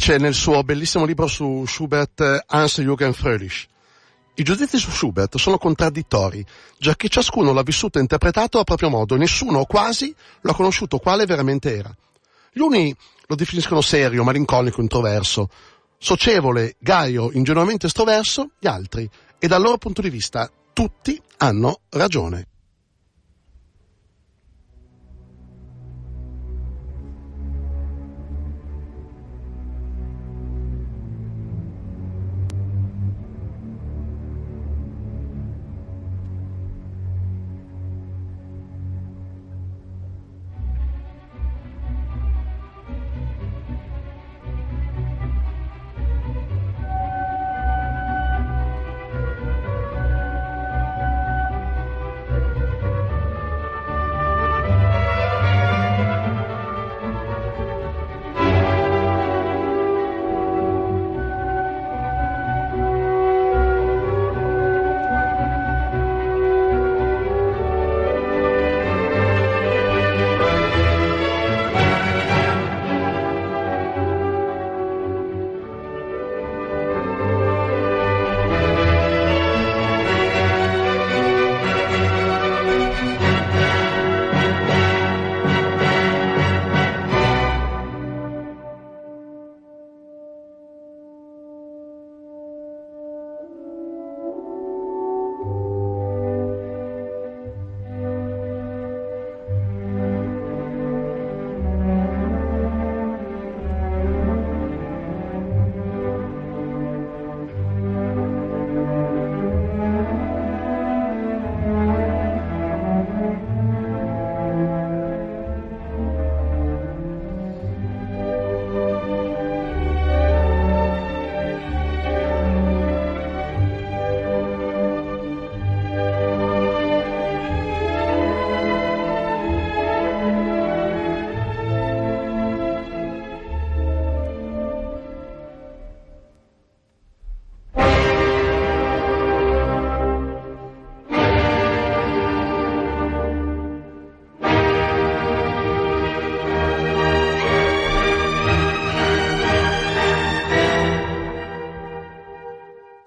Dice nel suo bellissimo libro su Schubert Hans-Jürgen Fröhlich, i giudizi su Schubert sono contraddittori, già che ciascuno l'ha vissuto e interpretato a proprio modo, nessuno o quasi lo ha conosciuto quale veramente era. Gli uni lo definiscono serio, malinconico, introverso, socievole, gaio, ingenuamente estroverso, gli altri, e dal loro punto di vista tutti hanno ragione.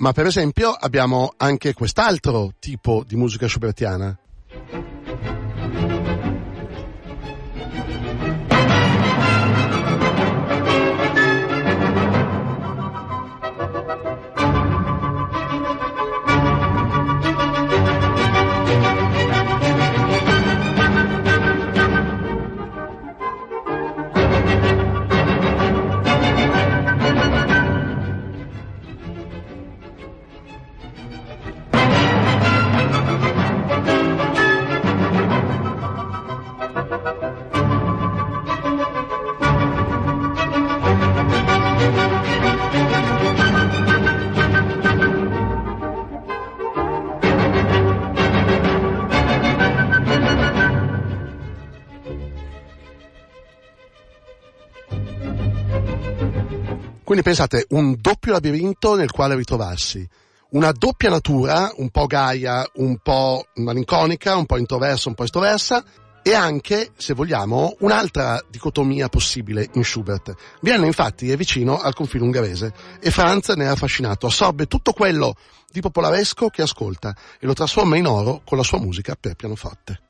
Ma per esempio abbiamo anche quest'altro tipo di musica schubertiana. Quindi pensate, un doppio labirinto nel quale ritrovarsi. Una doppia natura, un po' gaia, un po' malinconica, un po' introversa, un po' estroversa, e anche, se vogliamo, un'altra dicotomia possibile in Schubert. Vienna infatti è vicino al confine ungherese e Franz ne è affascinato, assorbe tutto quello di popolaresco che ascolta e lo trasforma in oro con la sua musica per pianoforte.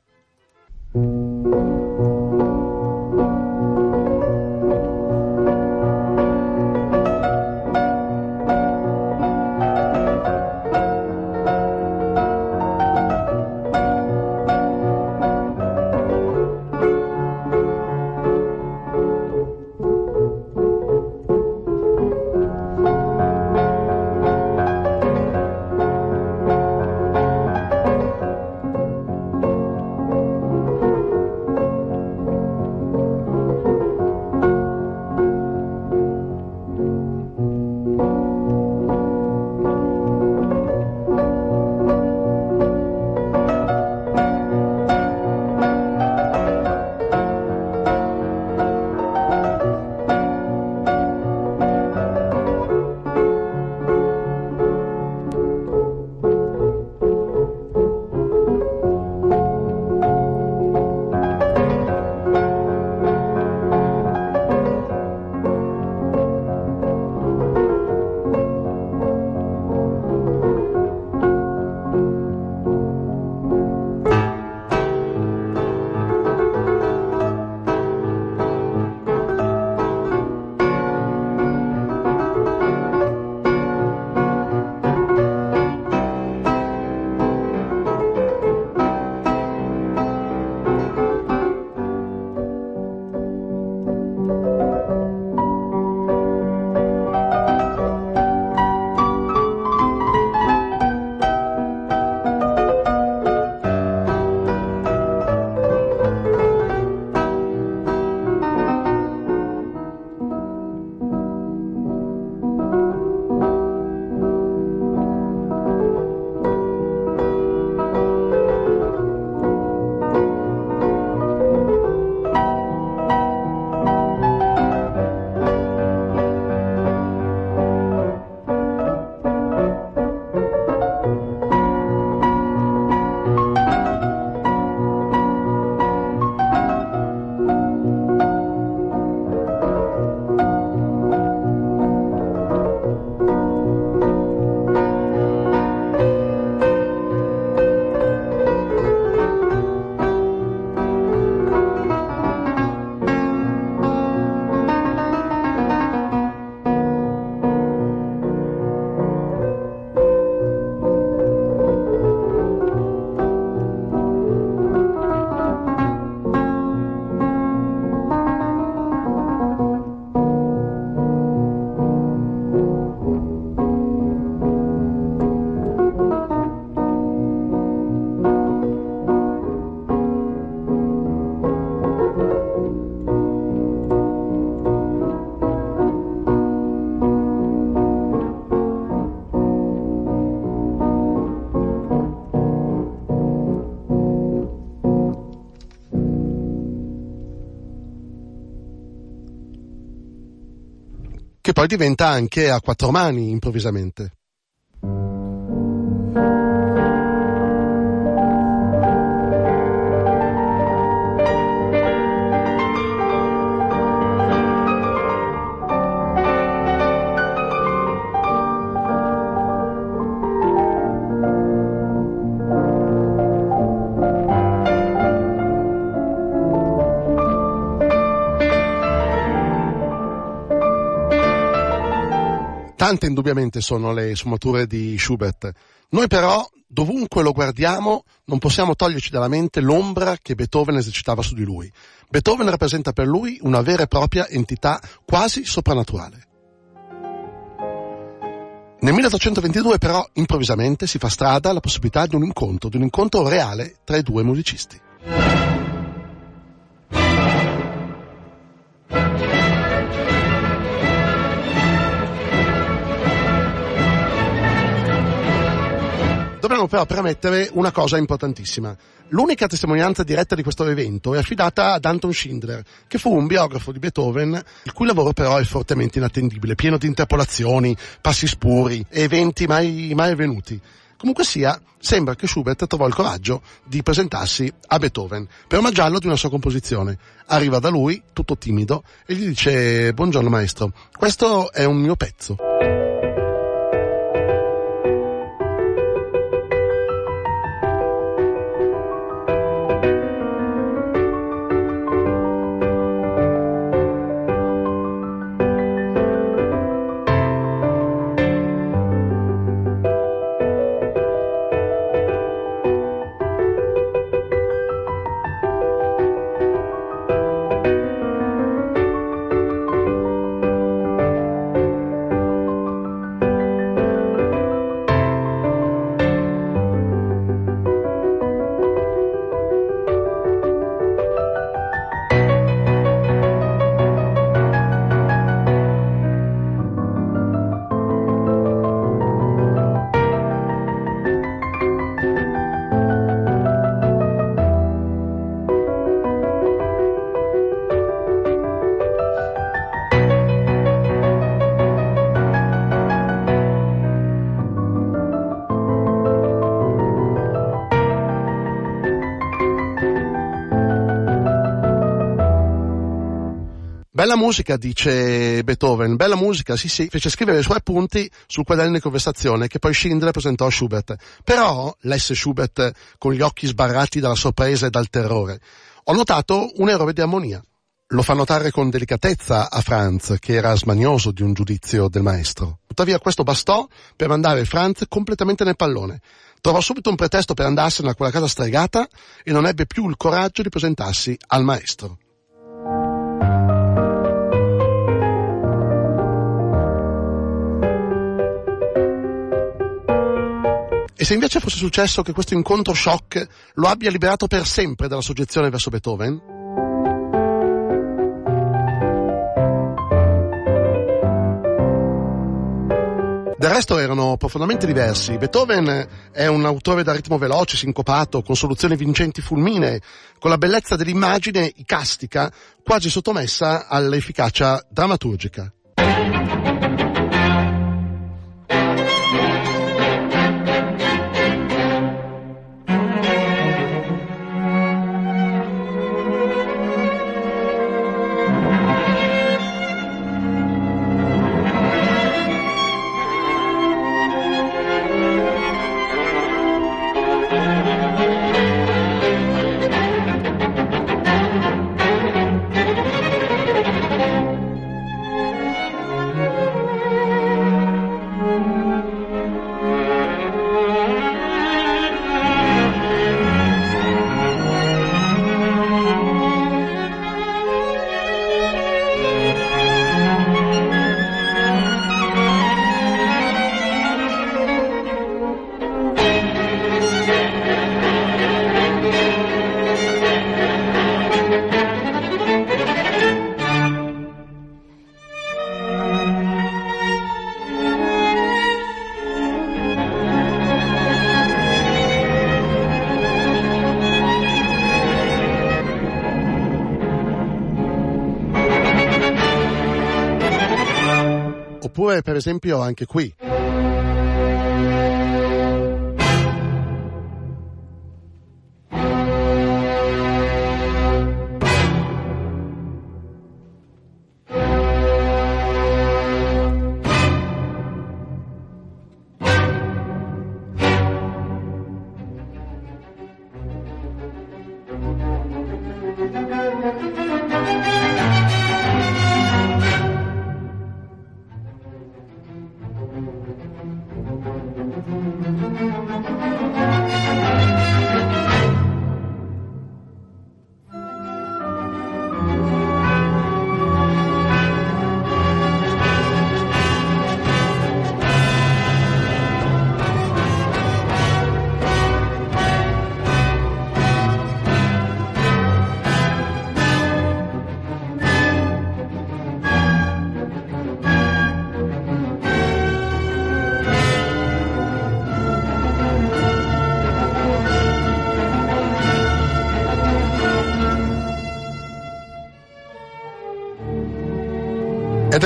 Poi diventa anche a quattro mani improvvisamente. Tante indubbiamente sono le sfumature di Schubert. Noi però, dovunque lo guardiamo, non possiamo toglierci dalla mente l'ombra che Beethoven esercitava su di lui. Beethoven rappresenta per lui una vera e propria entità quasi soprannaturale. Nel 1822 però improvvisamente si fa strada la possibilità di un incontro, di un incontro reale tra i due musicisti. Dobbiamo però premettere una cosa importantissima. L'unica testimonianza diretta di questo evento è affidata ad Anton Schindler, che fu un biografo di Beethoven, il cui lavoro però è fortemente inattendibile, pieno di interpolazioni, passi spuri e eventi mai, mai avvenuti. Comunque sia, sembra che Schubert trovò il coraggio di presentarsi a Beethoven per omaggiarlo di una sua composizione. Arriva da lui, tutto timido, e gli dice Buongiorno maestro, questo è un mio pezzo. Bella musica, dice Beethoven, bella musica, sì sì, fece scrivere i suoi appunti sul quaderno di conversazione che poi Schindler presentò a Schubert. Però, lesse Schubert con gli occhi sbarrati dalla sorpresa e dal terrore, ho notato un errore di armonia. Lo fa notare con delicatezza a Franz, che era smanioso di un giudizio del maestro. Tuttavia questo bastò per mandare Franz completamente nel pallone. Trovò subito un pretesto per andarsene a quella casa stregata e non ebbe più il coraggio di presentarsi al maestro. E se invece fosse successo che questo incontro shock lo abbia liberato per sempre dalla soggezione verso Beethoven? Del resto erano profondamente diversi. Beethoven è un autore da ritmo veloce, sincopato, con soluzioni vincenti fulminee, con la bellezza dell'immagine icastica, quasi sottomessa all'efficacia drammaturgica. Oppure per esempio anche qui.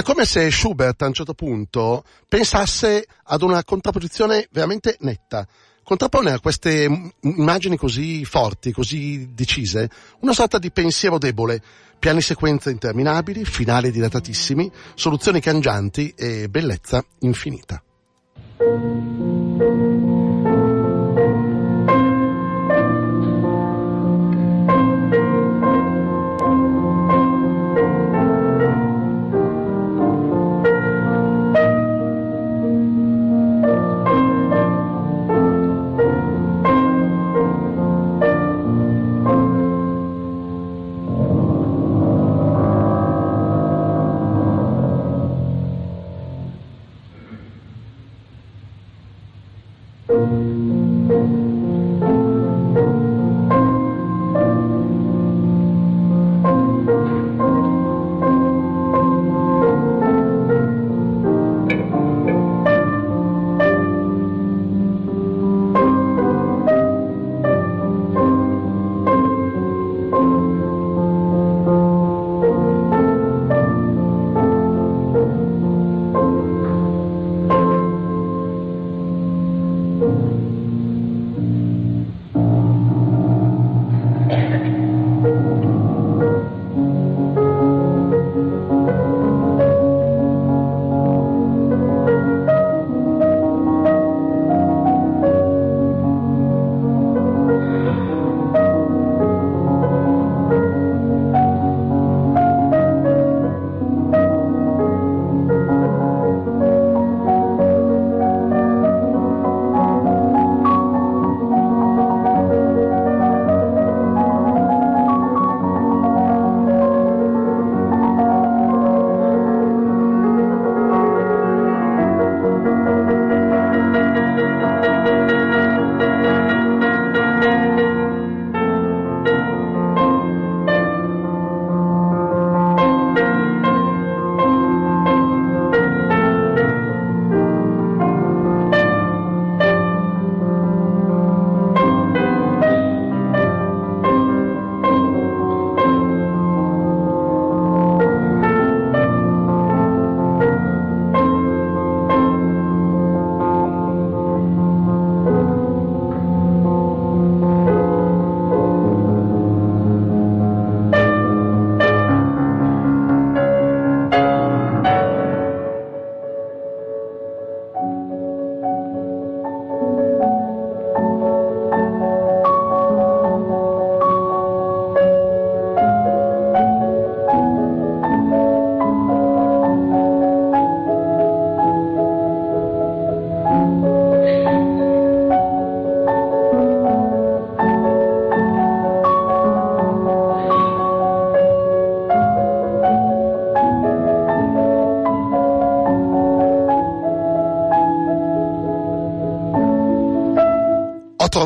Come se Schubert a un certo punto pensasse ad una contrapposizione veramente netta. Contrappone a queste immagini così forti, così decise, una sorta di pensiero debole, piani sequenze interminabili, finali dilatatissimi, soluzioni cangianti e bellezza infinita.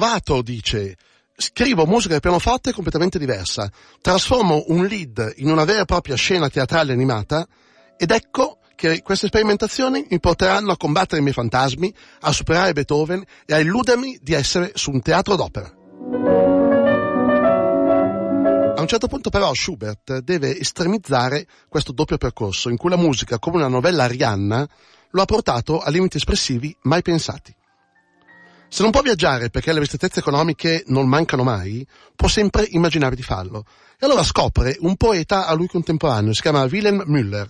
Trovato, dice, scrivo musica di pianoforte completamente diversa, trasformo un lead in una vera e propria scena teatrale animata ed ecco che queste sperimentazioni mi porteranno a combattere i miei fantasmi, a superare Beethoven e a illudermi di essere su un teatro d'opera. A un certo punto però Schubert deve estremizzare questo doppio percorso in cui la musica, come una novella arianna, lo ha portato a limiti espressivi mai pensati. Se non può viaggiare perché le ristrettezze economiche non mancano mai, può sempre immaginare di farlo. E allora scopre un poeta a lui contemporaneo, si chiama Wilhelm Müller,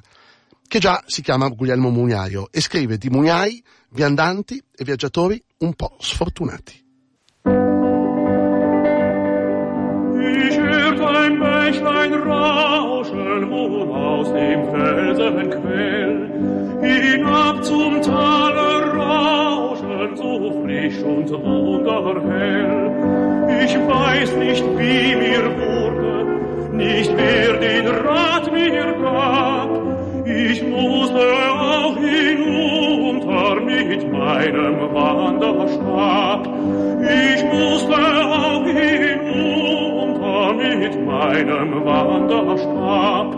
che già si chiama Guglielmo Mugnaio e scrive di mugnai, viandanti e viaggiatori un po' sfortunati. Ich hört ein Bächlein rauschen, wo aus dem Felsen quell, hinab zum Tale rauschen, so frisch und wunderhell. Ich weiß nicht, wie mir wurde, nicht wer den Rat mir gab, ich musste auch hinunter mit meinem Wanderstab. Ich musste auch hinunter mit meinem Wanderstab.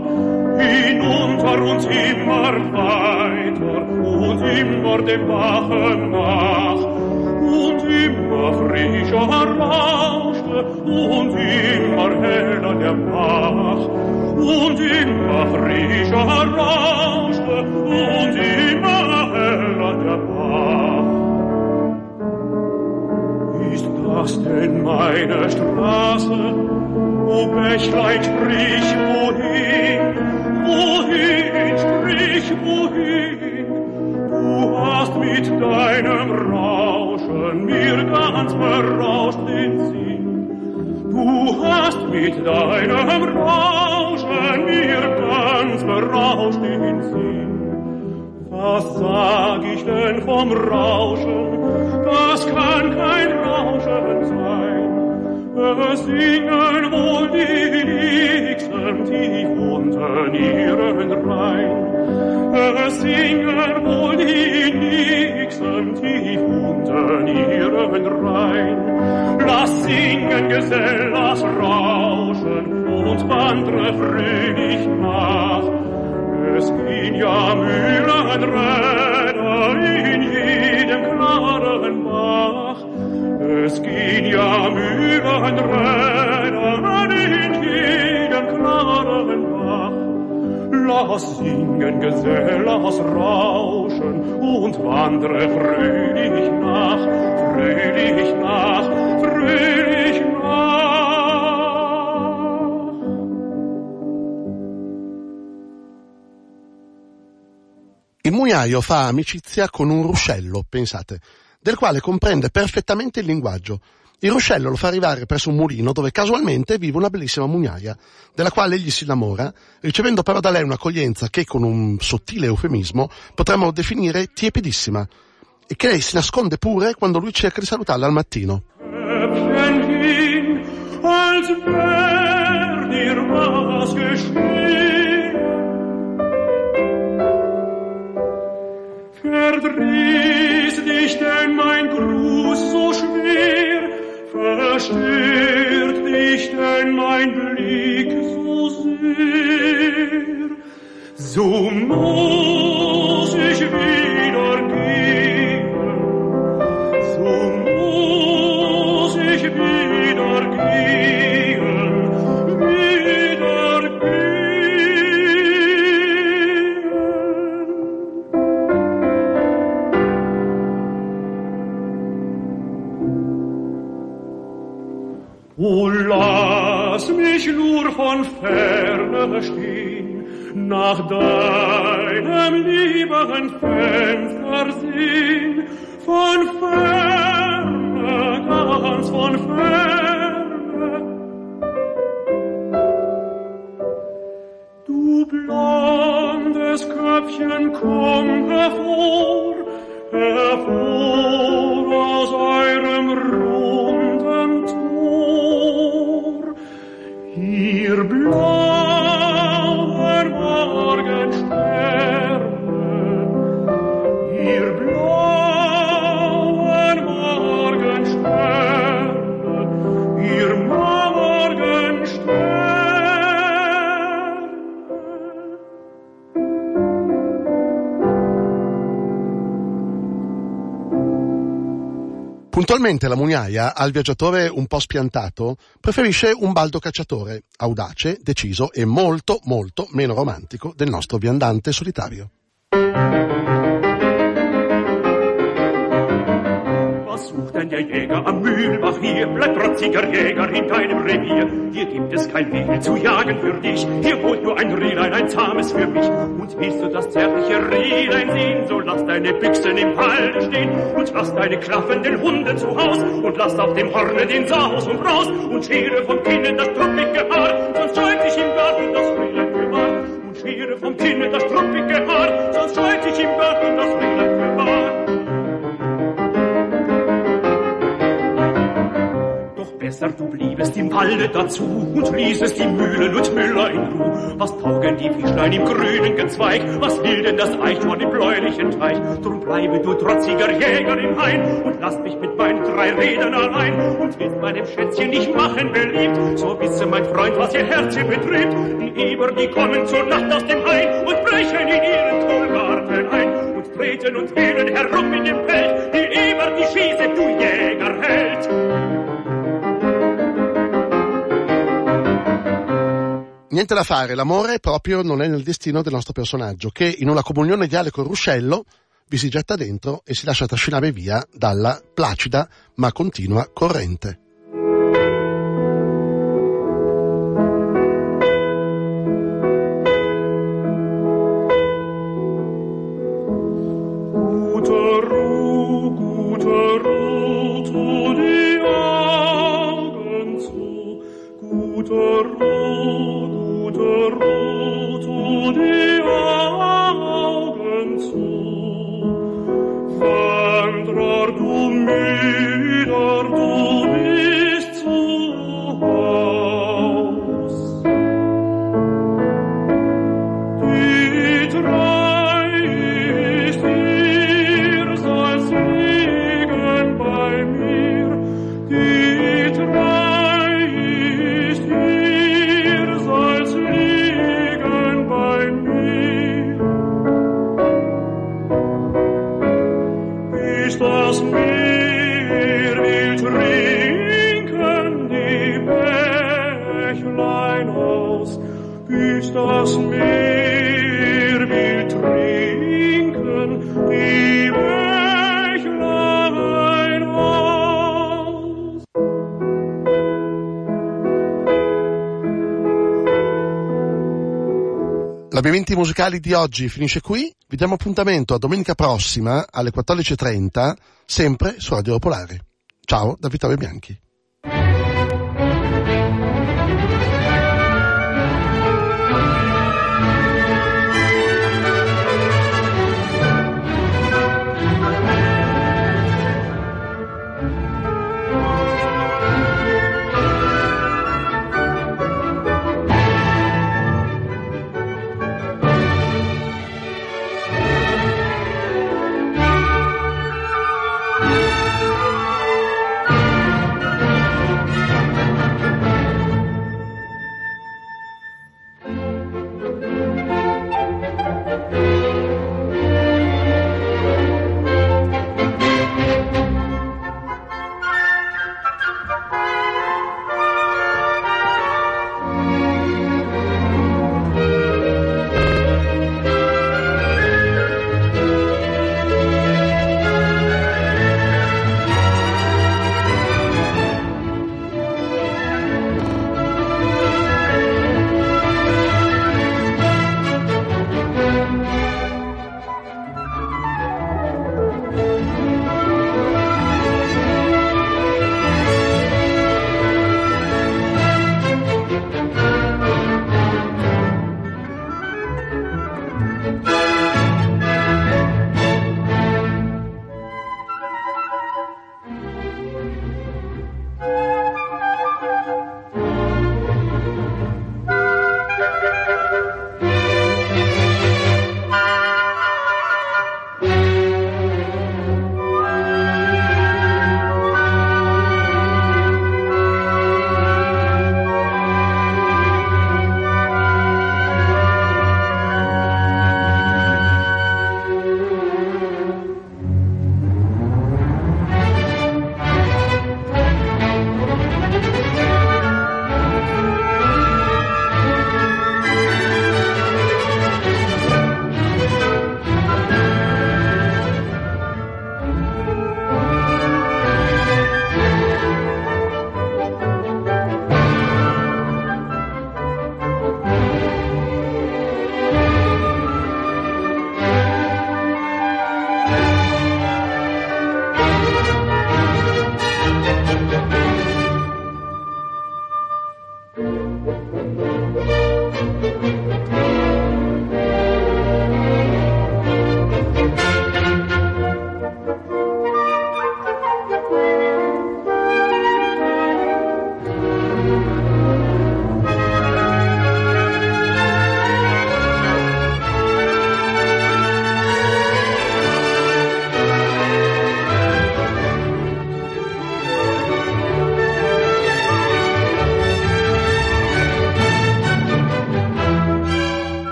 Hinunter und immer weiter und immer dem Wachen nach. Und immer frischer rauschte und immer heller der Bach. Und immer frischer rauschte und immer heller der Bach. Ist das denn meine Straße? O Bächlein, sprich wohin? Wohin, sprich wohin? Mit deinem Rauschen mir ganz berauscht den Sinn. Du hast mit deinem Rauschen mir ganz berauscht den Sinn. Was sag ich denn vom Rauschen? Das kann kein Rauschen sein. Es singen wohl die Nixen tief unten ihren Rhein. Singen wohl die Nixen tief unten ihren Rhein. Lass singen, Gesell, lass rauschen und wandre fröhlich nach. Es gehen ja Mühlenräder in jedem klaren Bach. Es gehen ja Mühlenräder in Lass singen, Gesell, lass rauschen und wandre fröhlich nach, fröhlich nach, fröhlich nach. Il mugnaio fa amicizia con un ruscello, pensate, del quale comprende perfettamente il linguaggio. Il ruscello lo fa arrivare presso un mulino dove casualmente vive una bellissima mugnaia, della quale egli si innamora, ricevendo però da lei un'accoglienza che, con un sottile eufemismo, potremmo definire tiepidissima, e che lei si nasconde pure quando lui cerca di salutarla al mattino. Verdrieß dich denn mein Gruß so verstört dich denn mein Blick so sehr. So muss ich wieder gehen, nur von ferne stehen, nach deinem lieben Fenster sehen, von ferne, ganz von ferne. Du blondes Köpfchen, komm hervor, hervor aus eurem runden mir blau. Puntualmente la mugnaia, al viaggiatore un po' spiantato, preferisce un baldo cacciatore, audace, deciso e molto, molto meno romantico del nostro viandante solitario. Denn der Jäger am Mühlbach hier bleibt trotziger Jäger in deinem Revier. Hier gibt es kein Wild zu jagen für dich, hier holt nur ein Rehlein, ein zahmes für mich. Und willst du das zärtliche Rehlein sehen, so lass deine Büchsen im Walde stehen und lass deine klaffenden Hunde zu Haus und lass auf dem Horne den Saus und raus und schere vom Kinne das truppige Haar, sonst scheut dich im Garten das Rehlein für wahr. Und schere vom Kinne das truppige Haar, sonst scheut dich im Garten das Rehlein besser du bliebest im Walde dazu und ließest die Mühlen und Müller in Ruh. Was taugen die Fischlein im grünen Gezweig? Was will denn das Eichhorn im bläulichen Teich? Drum bleibe du trotziger Jäger im Hain und lass mich mit meinen drei Rädern allein und willst meinem Schätzchen nicht machen beliebt. So wisse mein Freund, was ihr Herz hier betrübt. Die Eber, die kommen zur Nacht aus dem Hain und brechen in ihren Kohlgarten ein und treten und wählen herum in dem Feld. Niente da fare, l'amore proprio non è nel destino del nostro personaggio, che in una comunione ideale col ruscello vi si getta dentro e si lascia trascinare via dalla placida ma continua corrente. L'Abbiamenti musicali di oggi finisce qui, vi diamo appuntamento a domenica prossima alle 14.30, sempre su Radio Popolare. Ciao da Vittorio Bianchi.